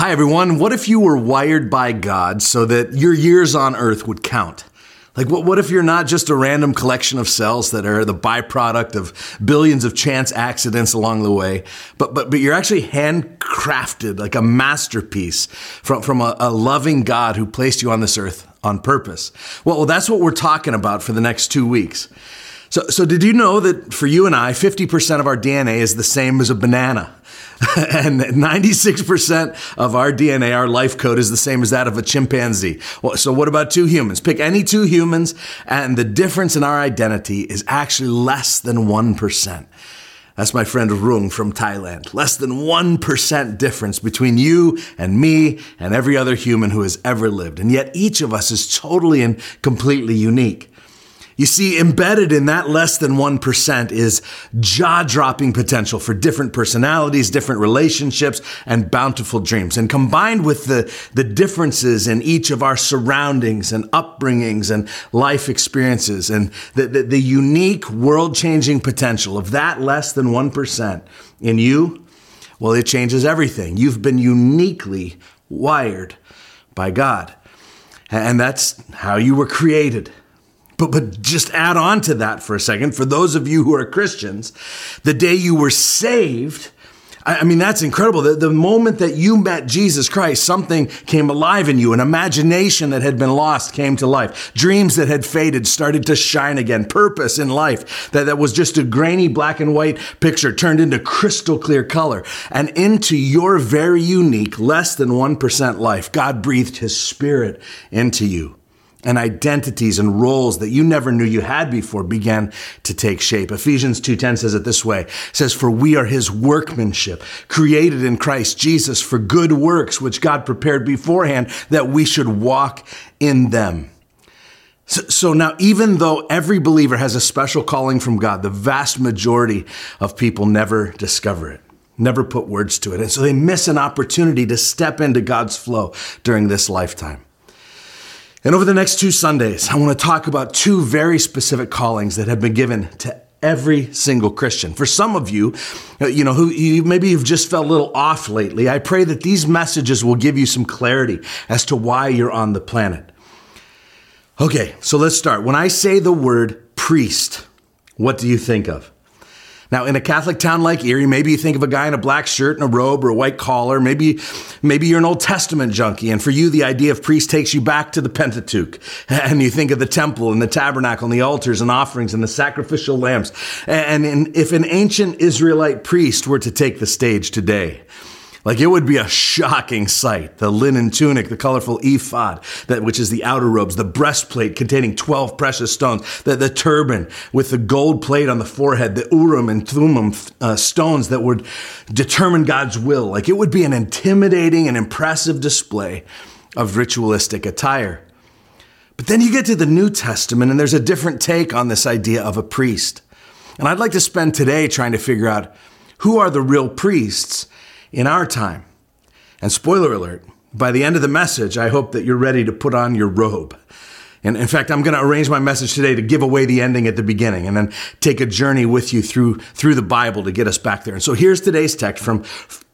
hi everyone. What if you were wired by God so that your years on earth would count? Like, what, what if you're not just a random collection of cells that are the byproduct of billions of chance accidents along the way, but, but, but you're actually handcrafted like a masterpiece from, from a, a loving God who placed you on this earth on purpose? Well, well, that's what we're talking about for the next two weeks. So, so did you know that for you and I, 50% of our DNA is the same as a banana? and 96% of our DNA, our life code, is the same as that of a chimpanzee. Well, so, what about two humans? Pick any two humans, and the difference in our identity is actually less than 1%. That's my friend Rung from Thailand. Less than 1% difference between you and me and every other human who has ever lived. And yet each of us is totally and completely unique. You see, embedded in that less than 1% is jaw dropping potential for different personalities, different relationships, and bountiful dreams. And combined with the, the differences in each of our surroundings and upbringings and life experiences and the, the, the unique world changing potential of that less than 1% in you, well, it changes everything. You've been uniquely wired by God. And that's how you were created. But, but just add on to that for a second. For those of you who are Christians, the day you were saved, I mean, that's incredible. The, the, moment that you met Jesus Christ, something came alive in you. An imagination that had been lost came to life. Dreams that had faded started to shine again. Purpose in life that, that was just a grainy black and white picture turned into crystal clear color. And into your very unique, less than 1% life, God breathed his spirit into you and identities and roles that you never knew you had before began to take shape. Ephesians 2:10 says it this way. It says for we are his workmanship, created in Christ Jesus for good works which God prepared beforehand that we should walk in them. So, so now even though every believer has a special calling from God, the vast majority of people never discover it never put words to it. And so they miss an opportunity to step into God's flow during this lifetime. And over the next two Sundays, I want to talk about two very specific callings that have been given to every single Christian. For some of you, uh, you know, who you, maybe you've just felt a little off lately, I pray that these messages will give you some clarity as to why you're on the planet. Okay, so let's start. When I say the word priest, what do you think of? Now, in a Catholic town like Erie, maybe you think of a guy in a black shirt and a robe or a white collar. Maybe, maybe you're an Old Testament junkie, and for you, the idea of priest takes you back to the Pentateuch, and you think of the temple and the tabernacle and the altars and offerings and the sacrificial lambs. And if an ancient Israelite priest were to take the stage today, like it would be a shocking sight. The linen tunic, the colorful ephod, that which is the outer robes, the breastplate containing 12 precious stones, the, the turban with the gold plate on the forehead, the urim and thummim uh, stones that would determine God's will. Like it would be an intimidating and impressive display of ritualistic attire. But then you get to the New Testament and there's a different take on this idea of a priest. And I'd like to spend today trying to figure out who are the real priests in our time. And spoiler alert, by the end of the message, I hope that you're ready to put on your robe. And in fact, I'm going to arrange my message today to give away the ending at the beginning and then take a journey with you through, through the Bible to get us back there. And so here's today's text from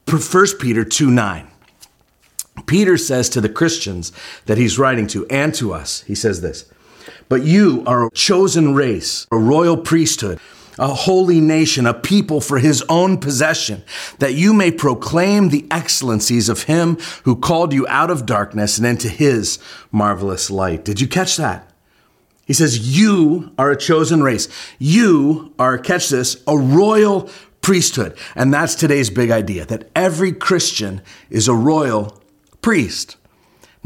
1 Peter 2 9. Peter says to the Christians that he's writing to and to us, he says this, but you are a chosen race, a royal priesthood a holy nation, a people for his own possession, that you may proclaim the excellencies of him who called you out of darkness and into his marvelous light. Did you catch that? He says, You are a chosen race. You are, catch this, a royal priesthood. And that's today's big idea that every Christian is a royal priest.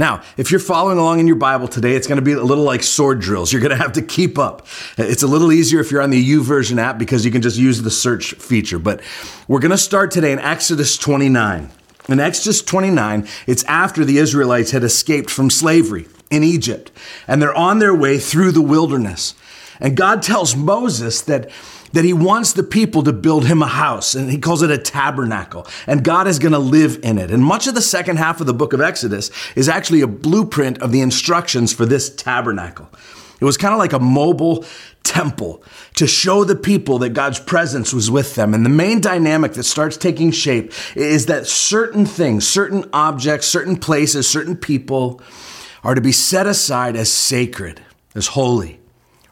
Now, if you're following along in your Bible today, it's going to be a little like sword drills. You're going to have to keep up. It's a little easier if you're on the YouVersion app because you can just use the search feature. But we're going to start today in Exodus 29. In Exodus 29, it's after the Israelites had escaped from slavery in Egypt, and they're on their way through the wilderness. And God tells Moses that that he wants the people to build him a house, and he calls it a tabernacle, and God is going to live in it. And much of the second half of the book of Exodus is actually a blueprint of the instructions for this tabernacle. It was kind of like a mobile temple to show the people that God's presence was with them. And the main dynamic that starts taking shape is that certain things, certain objects, certain places, certain people are to be set aside as sacred, as holy.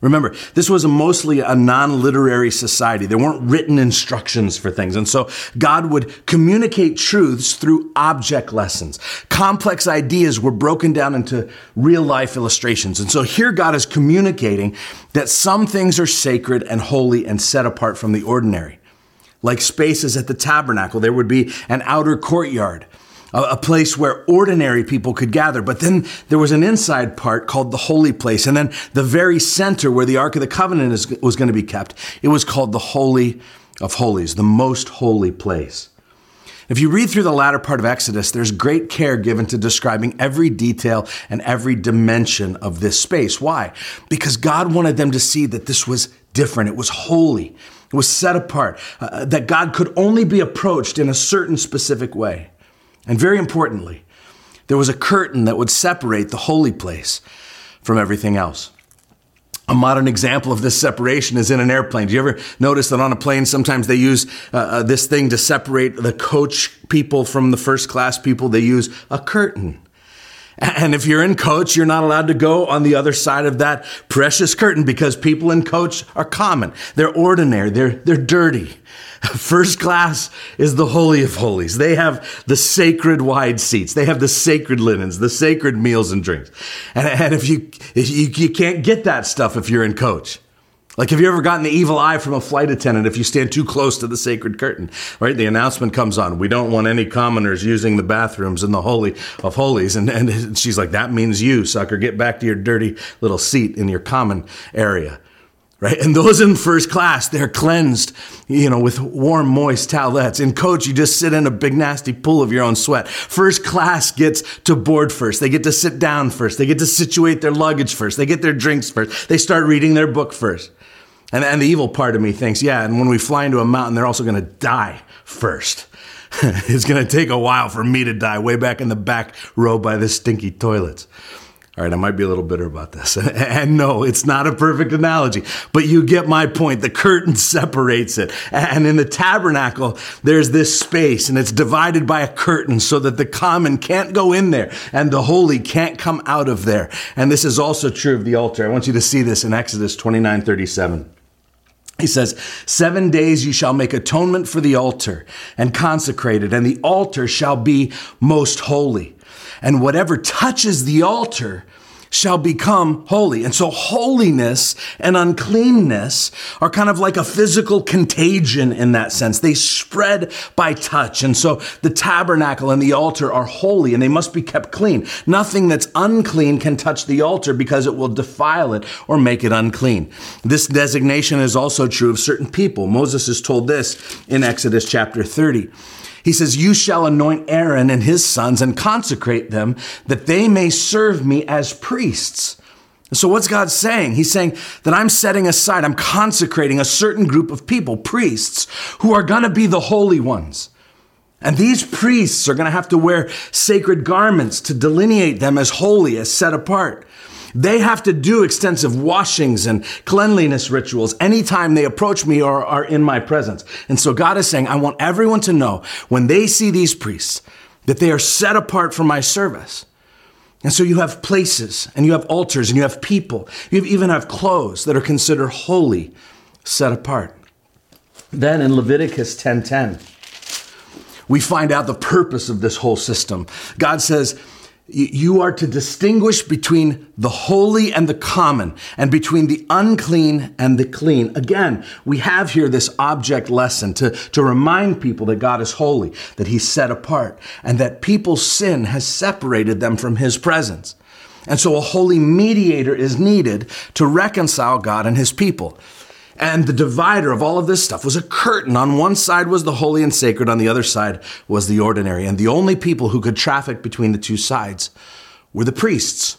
Remember, this was a mostly a non literary society. There weren't written instructions for things. And so God would communicate truths through object lessons. Complex ideas were broken down into real life illustrations. And so here God is communicating that some things are sacred and holy and set apart from the ordinary. Like spaces at the tabernacle, there would be an outer courtyard a, place where ordinary people could gather. But then there was an inside part called the holy place. And then the very center where the Ark of the Covenant is, was going to be kept, it was called the Holy of Holies, the most holy place. If you read through the latter part of Exodus, there's great care given to describing every detail and every dimension of this space. Why? Because God wanted them to see that this was different. It was holy. It was set apart, uh, that God could only be approached in a certain specific way. And very importantly, there was a curtain that would separate the holy place from everything else. A modern example of this separation is in an airplane. Do you ever notice that on a plane, sometimes they use uh, uh, this thing to separate the coach people from the first class people? They use a curtain. And if you're in coach, you're not allowed to go on the other side of that precious curtain because people in coach are common. They're ordinary. They're, they're dirty. First class is the Holy of Holies. They have the sacred wide seats. They have the sacred linens, the sacred meals and drinks. And, and if, you, if you, you can't get that stuff if you're in coach. Like, have you ever gotten the evil eye from a flight attendant if you stand too close to the sacred curtain? Right? The announcement comes on. We don't want any commoners using the bathrooms in the Holy of Holies. And, and she's like, that means you, sucker. Get back to your dirty little seat in your common area right? And those in first class, they're cleansed, you know, with warm, moist towelettes. In coach, you just sit in a big, nasty pool of your own sweat. First class gets to board first. They get to sit down first. They get to situate their luggage first. They get their drinks first. They start reading their book first. And, and the evil part of me thinks, yeah, and when we fly into a mountain, they're also going to die first. it's going to take a while for me to die way back in the back row by the stinky toilets. All right, I might be a little bitter about this. And no, it's not a perfect analogy, but you get my point. The curtain separates it. And in the tabernacle, there's this space and it's divided by a curtain so that the common can't go in there and the holy can't come out of there. And this is also true of the altar. I want you to see this in Exodus 29 37. He says, Seven days you shall make atonement for the altar and consecrate it, and the altar shall be most holy and whatever touches the altar shall become holy. And so holiness and uncleanness are kind of like a physical contagion in that sense. They spread by touch. And so the tabernacle and the altar are holy and they must be kept clean. Nothing that's unclean can touch the altar because it will defile it or make it unclean. This designation is also true of certain people. Moses is told this in Exodus chapter 30. He says, You shall anoint Aaron and his sons and consecrate them that they may serve me as priests. So, what's God saying? He's saying that I'm setting aside, I'm consecrating a certain group of people, priests, who are going to be the holy ones. And these priests are going to have to wear sacred garments to delineate them as holy, as set apart. They have to do extensive washings and cleanliness rituals anytime they approach me or are in my presence. And so God is saying, I want everyone to know when they see these priests that they are set apart for my service. And so you have places and you have altars and you have people. You even have clothes that are considered holy, set apart. Then in Leviticus 10:10, we find out the purpose of this whole system. God says, you are to distinguish between the holy and the common, and between the unclean and the clean. Again, we have here this object lesson to, to remind people that God is holy, that He's set apart, and that people's sin has separated them from His presence. And so a holy mediator is needed to reconcile God and His people. And the divider of all of this stuff was a curtain. On one side was the holy and sacred, on the other side was the ordinary. And the only people who could traffic between the two sides were the priests,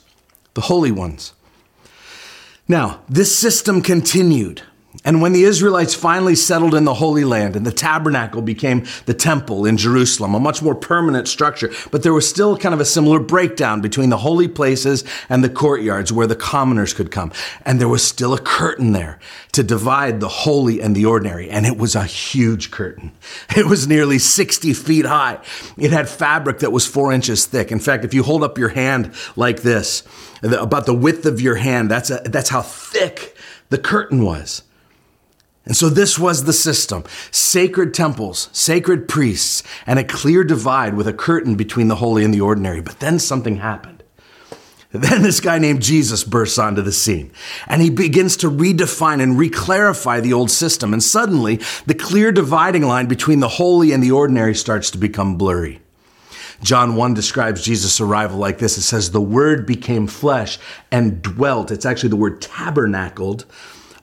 the holy ones. Now, this system continued And when the Israelites finally settled in the Holy Land and the tabernacle became the temple in Jerusalem, a much more permanent structure, but there was still kind of a similar breakdown between the holy places and the courtyards where the commoners could come. And there was still a curtain there to divide the holy and the ordinary. And it was a huge curtain. It was nearly 60 feet high. It had fabric that was four inches thick. In fact, if you hold up your hand like this, about the width of your hand, that's, a, that's how thick the curtain was. And so this was the system sacred temples, sacred priests, and a clear divide with a curtain between the holy and the ordinary. But then something happened. Then this guy named Jesus bursts onto the scene and he begins to redefine and reclarify the old system. And suddenly the clear dividing line between the holy and the ordinary starts to become blurry. John 1 describes Jesus' arrival like this. It says, The word became flesh and dwelt. It's actually the word tabernacled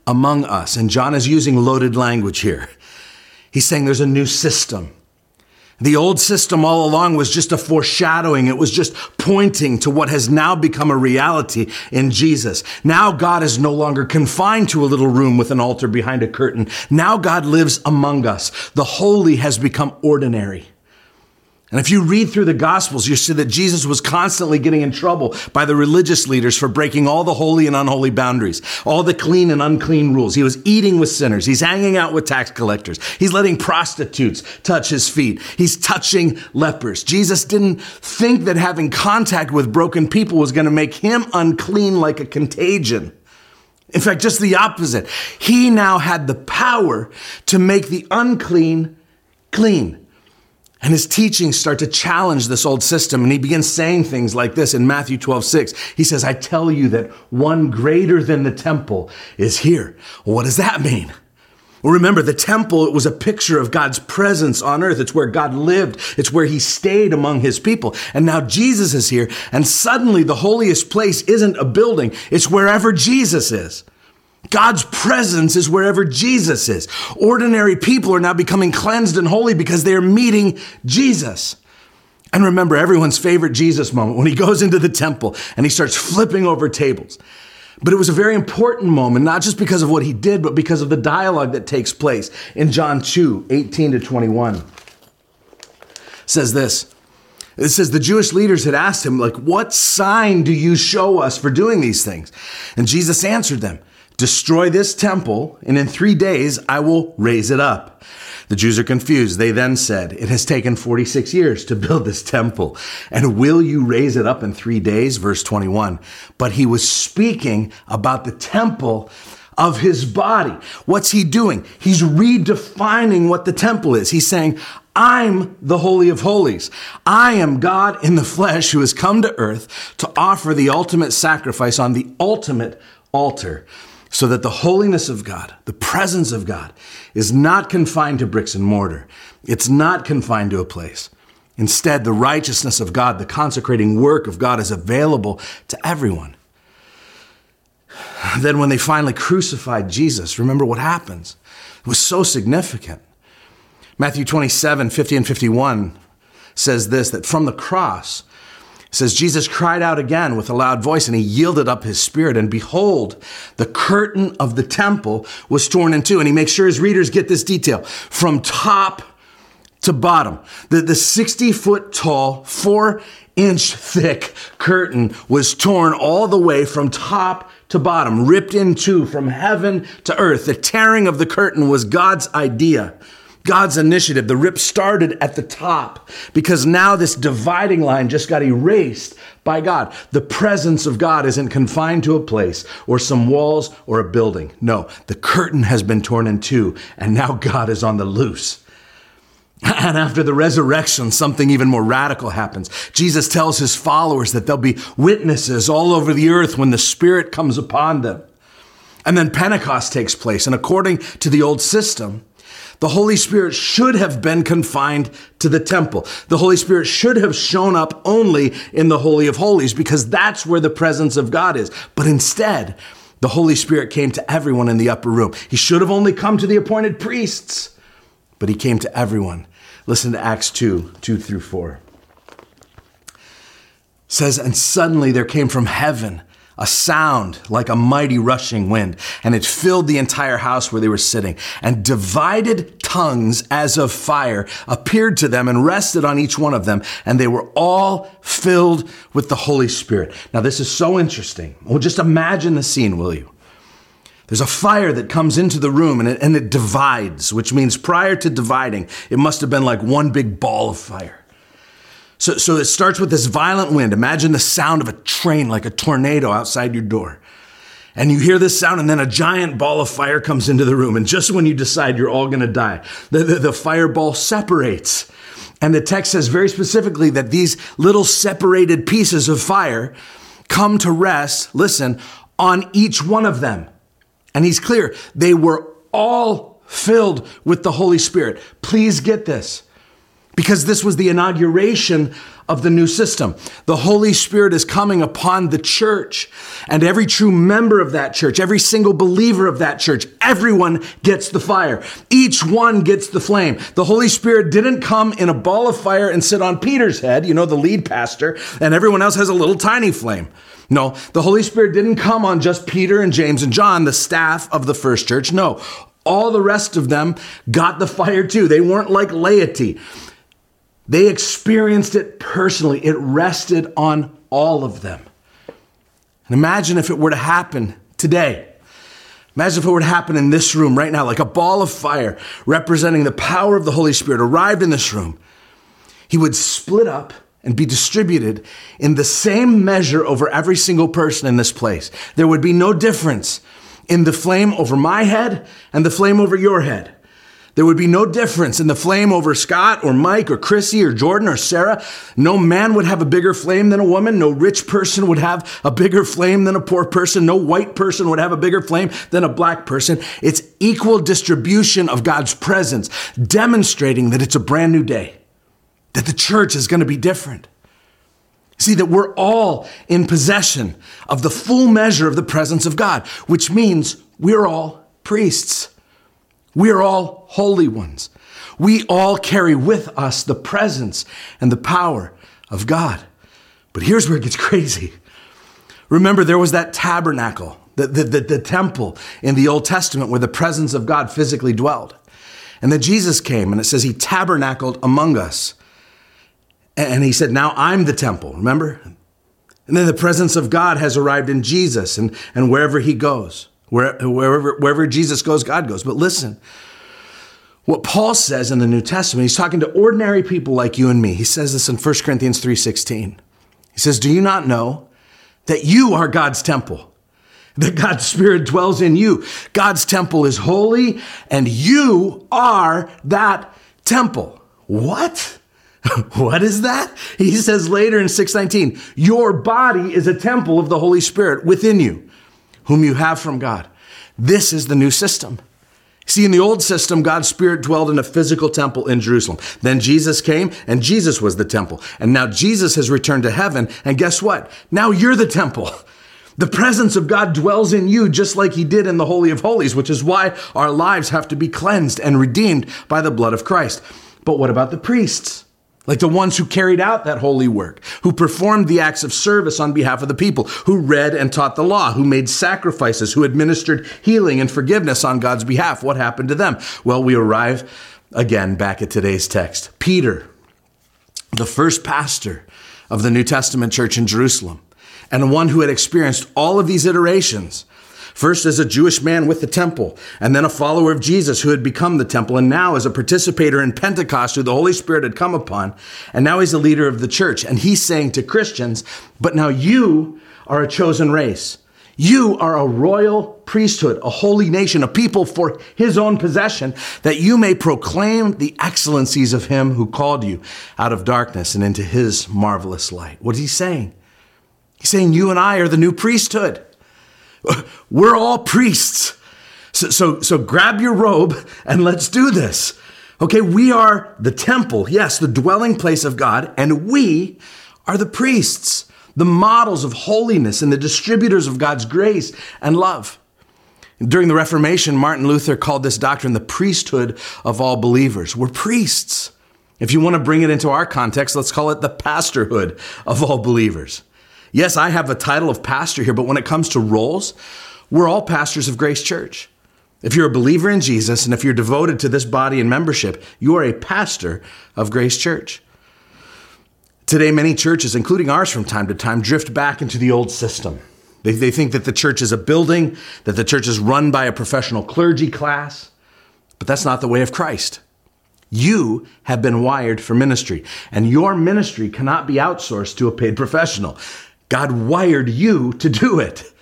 among us. And John is using loaded language here. He's saying there's a new system. The old system all along was just a foreshadowing. It was just pointing to what has now become a reality in Jesus. Now God is no longer confined to a little room with an altar behind a curtain. Now God lives among us. The holy has become ordinary. And if you read through the Gospels, you see that Jesus was constantly getting in trouble by the religious leaders for breaking all the holy and unholy boundaries, all the clean and unclean rules. He was eating with sinners. He's hanging out with tax collectors. He's letting prostitutes touch his feet. He's touching lepers. Jesus didn't think that having contact with broken people was going to make him unclean like a contagion. In fact, just the opposite. He now had the power to make the unclean clean. And his teachings start to challenge this old system. And he begins saying things like this in Matthew 12, 6. He says, I tell you that one greater than the temple is here. Well, what does that mean? Well, remember, the temple, it was a picture of God's presence on earth. It's where God lived. It's where he stayed among his people. And now Jesus is here. And suddenly the holiest place isn't a building. It's wherever Jesus is. God's presence is wherever Jesus is. Ordinary people are now becoming cleansed and holy because they are meeting Jesus. And remember everyone's favorite Jesus moment when he goes into the temple and he starts flipping over tables. But it was a very important moment, not just because of what he did, but because of the dialogue that takes place in John 2 18 to 21. It says this. It says the Jewish leaders had asked him, like, what sign do you show us for doing these things? And Jesus answered them, Destroy this temple, and in three days I will raise it up. The Jews are confused. They then said, It has taken 46 years to build this temple. And will you raise it up in three days? Verse 21. But he was speaking about the temple of his body. What's he doing? He's redefining what the temple is. He's saying, I'm the Holy of Holies. I am God in the flesh who has come to earth to offer the ultimate sacrifice on the ultimate altar so that the holiness of God, the presence of God, is not confined to bricks and mortar. It's not confined to a place. Instead, the righteousness of God, the consecrating work of God is available to everyone. Then, when they finally crucified Jesus, remember what happens? It was so significant. Matthew 27 50 and 51 says this that from the cross, it says, Jesus cried out again with a loud voice and he yielded up his spirit. And behold, the curtain of the temple was torn in two. And he makes sure his readers get this detail from top to bottom. The, the 60 foot tall, four inch thick curtain was torn all the way from top to bottom, ripped in two from heaven to earth. The tearing of the curtain was God's idea. God's initiative. The rip started at the top because now this dividing line just got erased by God. The presence of God isn't confined to a place or some walls or a building. No, the curtain has been torn in two and now God is on the loose. And after the resurrection, something even more radical happens. Jesus tells his followers that there'll be witnesses all over the earth when the Spirit comes upon them. And then Pentecost takes place. And according to the old system, the Holy Spirit should have been confined to the temple. The Holy Spirit should have shown up only in the Holy of Holies because that's where the presence of God is. But instead, the Holy Spirit came to everyone in the upper room. He should have only come to the appointed priests, but he came to everyone. Listen to Acts 2 2 through 4. It says, And suddenly there came from heaven a sound like a mighty rushing wind, and it filled the entire house where they were sitting. And divided tongues as of fire appeared to them and rested on each one of them, and they were all filled with the Holy Spirit. Now, this is so interesting. Well, just imagine the scene, will you? There's a fire that comes into the room and it, and it divides, which means prior to dividing, it must have been like one big ball of fire. So, so it starts with this violent wind. Imagine the sound of a train like a tornado outside your door. And you hear this sound, and then a giant ball of fire comes into the room. And just when you decide you're all to die, the, the, the fireball separates. And the text says very specifically that these little separated pieces of fire come to rest, listen, on each one of them. And he's clear, they were all filled with the Holy Spirit. Please get this because this was the inauguration of the new system. The Holy Spirit is coming upon the church, and every true member of that church, every single believer of that church, everyone gets the fire. Each one gets the flame. The Holy Spirit didn't come in a ball of fire and sit on Peter's head, you know, the lead pastor, and everyone else has a little tiny flame. No, the Holy Spirit didn't come on just Peter and James and John, the staff of the first church. No, all the rest of them got the fire too. They weren't like laity. They experienced it personally. It rested on all of them. And imagine if it were to happen today. Imagine if it were to happen in this room right now, like a ball of fire representing the power of the Holy Spirit arrived in this room. He would split up and be distributed in the same measure over every single person in this place. There would be no difference in the flame over my head and the flame over your head. There would be no difference in the flame over Scott or Mike or Chrissy or Jordan or Sarah. No man would have a bigger flame than a woman. No rich person would have a bigger flame than a poor person. No white person would have a bigger flame than a black person. It's equal distribution of God's presence, demonstrating that it's a brand new day, that the church is going to be different. See, that we're all in possession of the full measure of the presence of God, which means we're all priests. We are all holy ones. We all carry with us the presence and the power of God. But here's where it gets crazy. Remember, there was that tabernacle, the, the, the, the, temple in the Old Testament where the presence of God physically dwelled. And then Jesus came and it says he tabernacled among us. And he said, Now I'm the temple, remember? And then the presence of God has arrived in Jesus and, and wherever he goes. Where, wherever, wherever Jesus goes, God goes. But listen, what Paul says in the New Testament, he's talking to ordinary people like you and me. He says this in 1 Corinthians 3.16. He says, Do you not know that you are God's temple? That God's Spirit dwells in you. God's temple is holy, and you are that temple. What? what is that? He says later in 619, your body is a temple of the Holy Spirit within you whom you have from God. This is the new system. See, in the old system, God's Spirit dwelled in a physical temple in Jerusalem. Then Jesus came, and Jesus was the temple. And now Jesus has returned to heaven, and guess what? Now you're the temple. The presence of God dwells in you just like he did in the Holy of Holies, which is why our lives have to be cleansed and redeemed by the blood of Christ. But what about the priests? Like the ones who carried out that holy work, who performed the acts of service on behalf of the people, who read and taught the law, who made sacrifices, who administered healing and forgiveness on God's behalf. What happened to them? Well, we arrive again back at today's text. Peter, the first pastor of the New Testament church in Jerusalem, and one who had experienced all of these iterations First as a Jewish man with the temple, and then a follower of Jesus who had become the temple, and now as a participator in Pentecost who the Holy Spirit had come upon. And now he's a leader of the church. And he's saying to Christians, but now you are a chosen race. You are a royal priesthood, a holy nation, a people for his own possession, that you may proclaim the excellencies of him who called you out of darkness and into his marvelous light. What is he saying? He's saying you and I are the new priesthood. We're all priests. So, so, so grab your robe and let's do this. Okay, we are the temple, yes, the dwelling place of God, and we are the priests, the models of holiness and the distributors of God's grace and love. During the Reformation, Martin Luther called this doctrine the priesthood of all believers. We're priests. If you want to bring it into our context, let's call it the pastorhood of all believers. Yes, I have a title of pastor here, but when it comes to roles, we're all pastors of Grace Church. If you're a believer in Jesus and if you're devoted to this body and membership, you are a pastor of Grace Church. Today, many churches, including ours from time to time, drift back into the old system. They, they think that the church is a building, that the church is run by a professional clergy class, but that's not the way of Christ. You have been wired for ministry, and your ministry cannot be outsourced to a paid professional. God wired you to do it.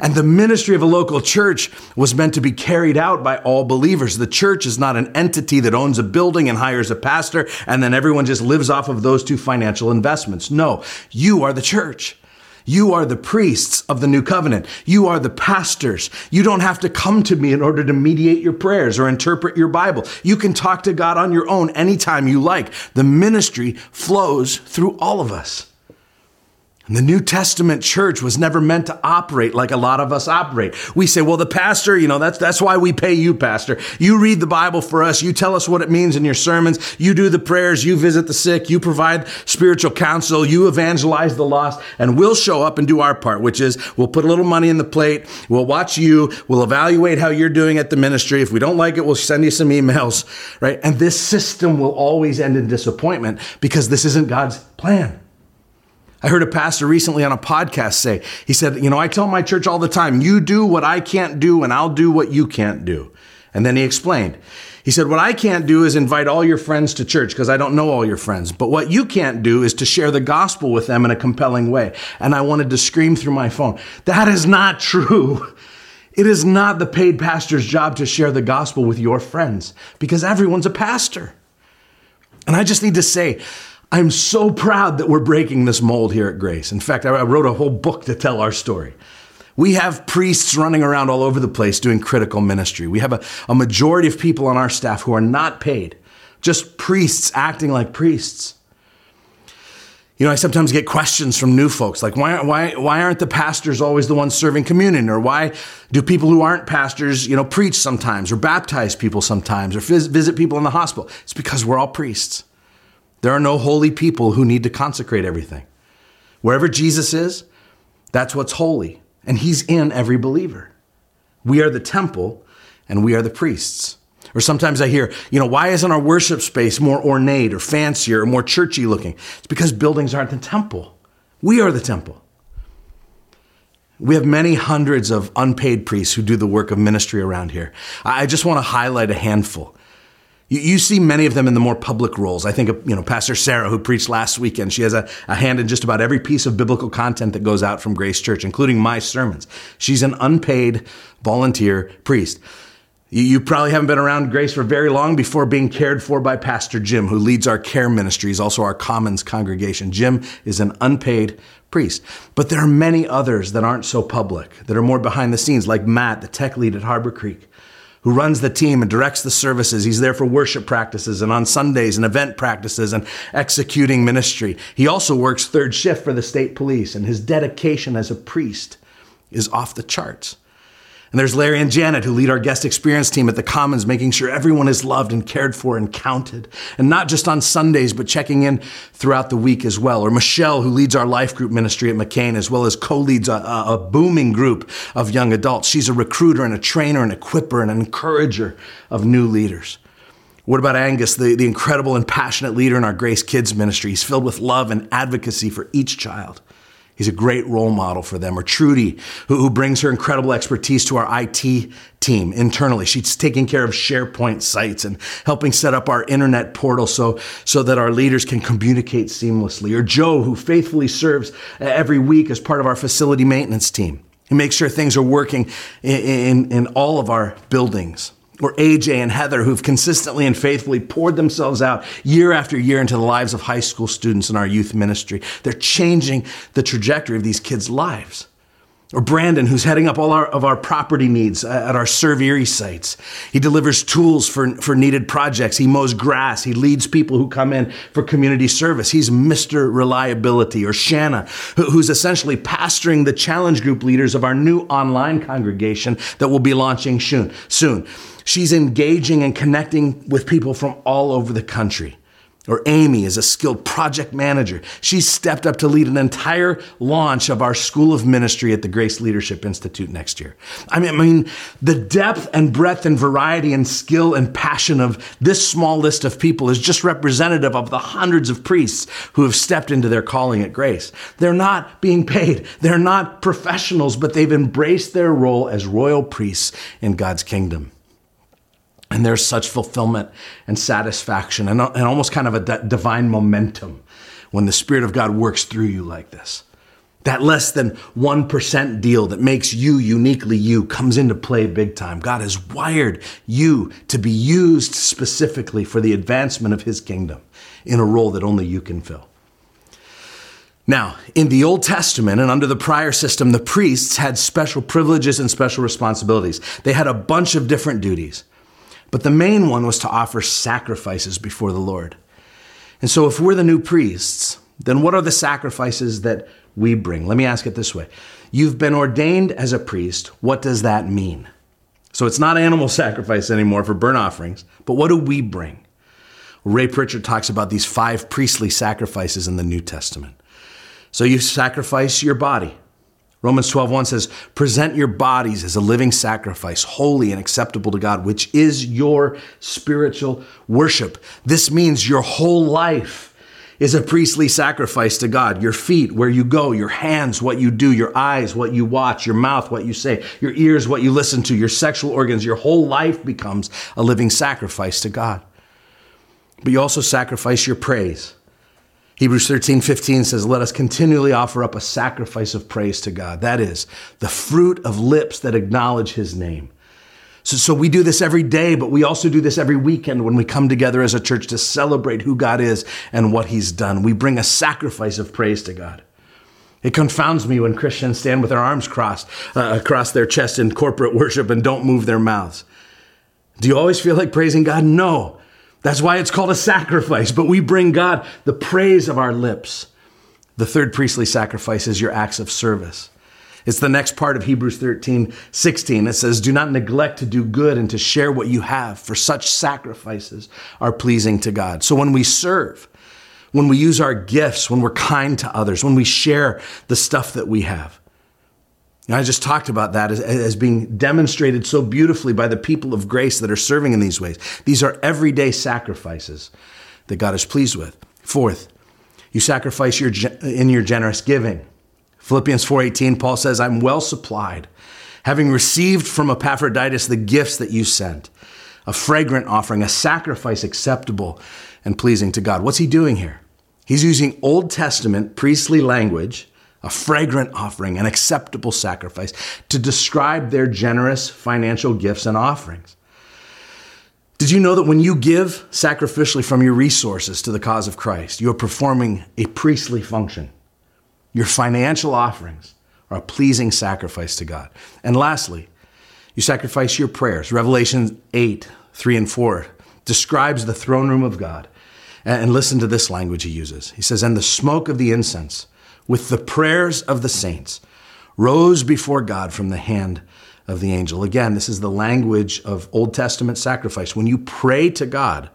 And the ministry of a local church was meant to be carried out by all believers. The church is not an entity that owns a building and hires a pastor, and then everyone just lives off of those two financial investments. No, you are the church. You are the priests of the new covenant. You are the pastors. You don't have to come to me in order to mediate your prayers or interpret your Bible. You can talk to God on your own anytime you like. The ministry flows through all of us. The New Testament church was never meant to operate like a lot of us operate. We say, well, the pastor, you know, that's, that's why we pay you, pastor. You read the Bible for us. You tell us what it means in your sermons. You do the prayers. You visit the sick. You provide spiritual counsel. You evangelize the lost. And we'll show up and do our part, which is we'll put a little money in the plate. We'll watch you. We'll evaluate how you're doing at the ministry. If we don't like it, we'll send you some emails, right? And this system will always end in disappointment because this isn't God's plan. I heard a pastor recently on a podcast say, he said, You know, I tell my church all the time, you do what I can't do, and I'll do what you can't do. And then he explained. He said, What I can't do is invite all your friends to church because I don't know all your friends. But what you can't do is to share the gospel with them in a compelling way. And I wanted to scream through my phone. That is not true. It is not the paid pastor's job to share the gospel with your friends because everyone's a pastor. And I just need to say, I'm so proud that we're breaking this mold here at Grace. In fact, I wrote a whole book to tell our story. We have priests running around all over the place doing critical ministry. We have a, a majority of people on our staff who are not paid, just priests acting like priests. You know, I sometimes get questions from new folks like, why, why, why aren't the pastors always the ones serving communion? Or why do people who aren't pastors, you know, preach sometimes or baptize people sometimes or visit people in the hospital? It's because we're all priests. There are no holy people who need to consecrate everything. Wherever Jesus is, that's what's holy, and he's in every believer. We are the temple, and we are the priests. Or sometimes I hear, you know, why isn't our worship space more ornate or fancier or more churchy looking? It's because buildings aren't the temple. We are the temple. We have many hundreds of unpaid priests who do the work of ministry around here. I just want to highlight a handful. You, you, see many of them in the more public roles. I think of, you know, Pastor Sarah, who preached last weekend. She has a, a hand in just about every piece of biblical content that goes out from Grace Church, including my sermons. She's an unpaid volunteer priest. You, you probably haven't been around Grace for very long before being cared for by Pastor Jim, who leads our care ministries, also our Commons congregation. Jim is an unpaid priest. But there are many others that aren't so public, that are more behind the scenes, like Matt, the tech lead at Harbor Creek who runs the team and directs the services. He's there for worship practices and on Sundays and event practices and executing ministry. He also works third shift for the state police, and his dedication as a priest is off the charts. And there's Larry and Janet who lead our guest experience team at the Commons, making sure everyone is loved and cared for and counted. And not just on Sundays, but checking in throughout the week as well. Or Michelle, who leads our life group ministry at McKean, as well as co-leads a, a, booming group of young adults. She's a recruiter and a trainer and equiper and an encourager of new leaders. What about Angus, the, the incredible and passionate leader in our Grace Kids ministry? He's filled with love and advocacy for each child. He's a great role model for them. Or Trudy, who, who brings her incredible expertise to our IT team internally. She's taking care of SharePoint sites and helping set up our internet portal so, so that our leaders can communicate seamlessly. Or Joe, who faithfully serves every week as part of our facility maintenance team. He makes sure things are working in, in, in all of our buildings or AJ and Heather, who've consistently and faithfully poured themselves out year after year into the lives of high school students in our youth ministry. They're changing the trajectory of these kids' lives. Or Brandon, who's heading up all our, of our property needs uh, at our Serve Erie sites. He delivers tools for, for needed projects. He mows grass. He leads people who come in for community service. He's Mr. Reliability. Or Shanna, who's essentially pastoring the challenge group leaders of our new online congregation that will be launching soon. Soon. She's engaging and connecting with people from all over the country. Or Amy is a skilled project manager. She's stepped up to lead an entire launch of our School of Ministry at the Grace Leadership Institute next year. I mean, I mean, the depth and breadth and variety and skill and passion of this small list of people is just representative of the hundreds of priests who have stepped into their calling at Grace. They're not being paid. They're not professionals, but they've embraced their role as royal priests in God's kingdom. And there's such fulfillment and satisfaction and, and almost kind of a d- divine momentum when the Spirit of God works through you like this. That less than 1% deal that makes you uniquely you comes into play big time. God has wired you to be used specifically for the advancement of His kingdom in a role that only you can fill. Now, in the Old Testament and under the prior system, the priests had special privileges and special responsibilities. They had a bunch of different duties. But the main one was to offer sacrifices before the Lord. And so, if we're the new priests, then what are the sacrifices that we bring? Let me ask it this way You've been ordained as a priest. What does that mean? So, it's not animal sacrifice anymore for burnt offerings, but what do we bring? Ray Pritchard talks about these five priestly sacrifices in the New Testament. So, you sacrifice your body. Romans 12:1 says, "Present your bodies as a living sacrifice, holy and acceptable to God, which is your spiritual worship." This means your whole life is a priestly sacrifice to God. Your feet, where you go, your hands, what you do, your eyes, what you watch, your mouth, what you say, your ears, what you listen to, your sexual organs, your whole life becomes a living sacrifice to God. But you also sacrifice your praise. Hebrews 13, 15 says, Let us continually offer up a sacrifice of praise to God. That is, the fruit of lips that acknowledge his name. So, so we do this every day, but we also do this every weekend when we come together as a church to celebrate who God is and what he's done. We bring a sacrifice of praise to God. It confounds me when Christians stand with their arms crossed uh, across their chest in corporate worship and don't move their mouths. Do you always feel like praising God? No. That's why it's called a sacrifice, but we bring God the praise of our lips. The third priestly sacrifice is your acts of service. It's the next part of Hebrews 13, 16. It says, Do not neglect to do good and to share what you have, for such sacrifices are pleasing to God. So when we serve, when we use our gifts, when we're kind to others, when we share the stuff that we have, and I just talked about that as, as, being demonstrated so beautifully by the people of grace that are serving in these ways. These are everyday sacrifices that God is pleased with. Fourth, you sacrifice your, in your generous giving. Philippians 4:18, Paul says, "I'm well supplied, having received from Epaphroditus the gifts that you sent, a fragrant offering, a sacrifice acceptable and pleasing to God." What's he doing here? He's using Old Testament priestly language a fragrant offering, an acceptable sacrifice, to describe their generous financial gifts and offerings. Did you know that when you give sacrificially from your resources to the cause of Christ, you are performing a priestly function? Your financial offerings are a pleasing sacrifice to God. And lastly, you sacrifice your prayers. Revelation 8, 3 and 4 describes the throne room of God. And listen to this language he uses. He says, And the smoke of the incense with the prayers of the saints, rose before God from the hand of the angel. Again, this is the language of Old Testament sacrifice. When you pray to God,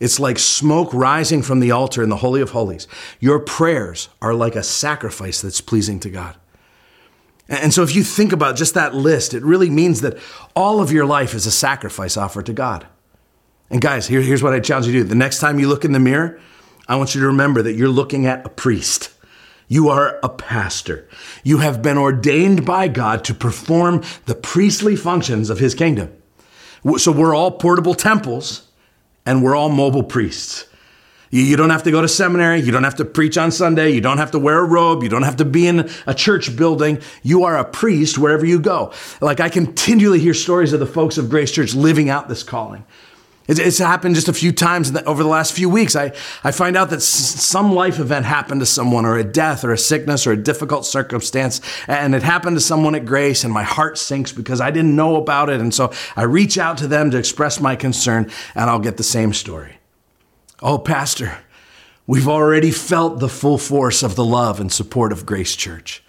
it's like smoke rising from the altar in the Holy of Holies. Your prayers are like a sacrifice that's pleasing to God. And so, if you think about just that list, it really means that all of your life is a sacrifice offered to God. And guys, here, here's what I challenge you to do. The next time you look in the mirror, I want you to remember that you're looking at a priest. You are a pastor. You have been ordained by God to perform the priestly functions of his kingdom. So we're all portable temples and we're all mobile priests. You don't have to go to seminary. You don't have to preach on Sunday. You don't have to wear a robe. You don't have to be in a church building. You are a priest wherever you go. Like I continually hear stories of the folks of Grace Church living out this calling. It's, happened just a few times over the last few weeks. I, I find out that some life event happened to someone, or a death, or a sickness, or a difficult circumstance, and it happened to someone at Grace, and my heart sinks because I didn't know about it. And so I reach out to them to express my concern, and I'll get the same story. Oh, Pastor, we've already felt the full force of the love and support of Grace Church.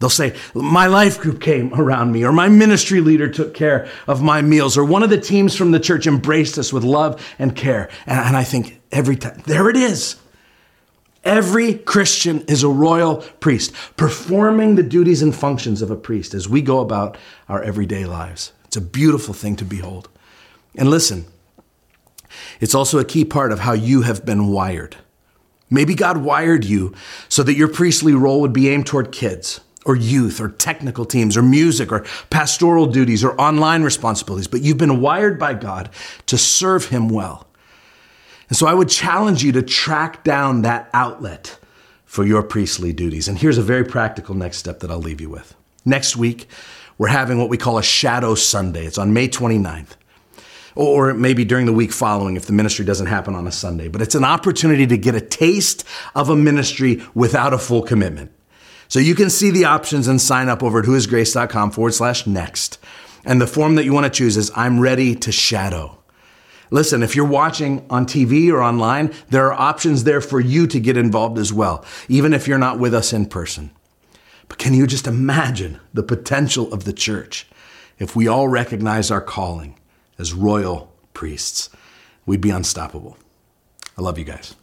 They'll say, My life group came around me, or my ministry leader took care of my meals, or one of the teams from the church embraced us with love and care. And, and I think every time, there it is. Every Christian is a royal priest, performing the duties and functions of a priest as we go about our everyday lives. It's a beautiful thing to behold. And listen, it's also a key part of how you have been wired. Maybe God wired you so that your priestly role would be aimed toward kids or youth or technical teams or music or pastoral duties or online responsibilities, but you've been wired by God to serve Him well. And so I would challenge you to track down that outlet for your priestly duties. And here's a very practical next step that I'll leave you with. Next week, we're having what we call a Shadow Sunday. It's on May 29th. Or maybe during the week following if the ministry doesn't happen on a Sunday. But it's an opportunity to get a taste of a ministry without a full commitment. So you can see the options and sign up over at whoisgrace.com forward slash next. And the form that you want to choose is I'm ready to shadow. Listen, if you're watching on TV or online, there are options there for you to get involved as well, even if you're not with us in person. But can you just imagine the potential of the church if we all recognize our calling as royal priests? We'd be unstoppable. I love you guys.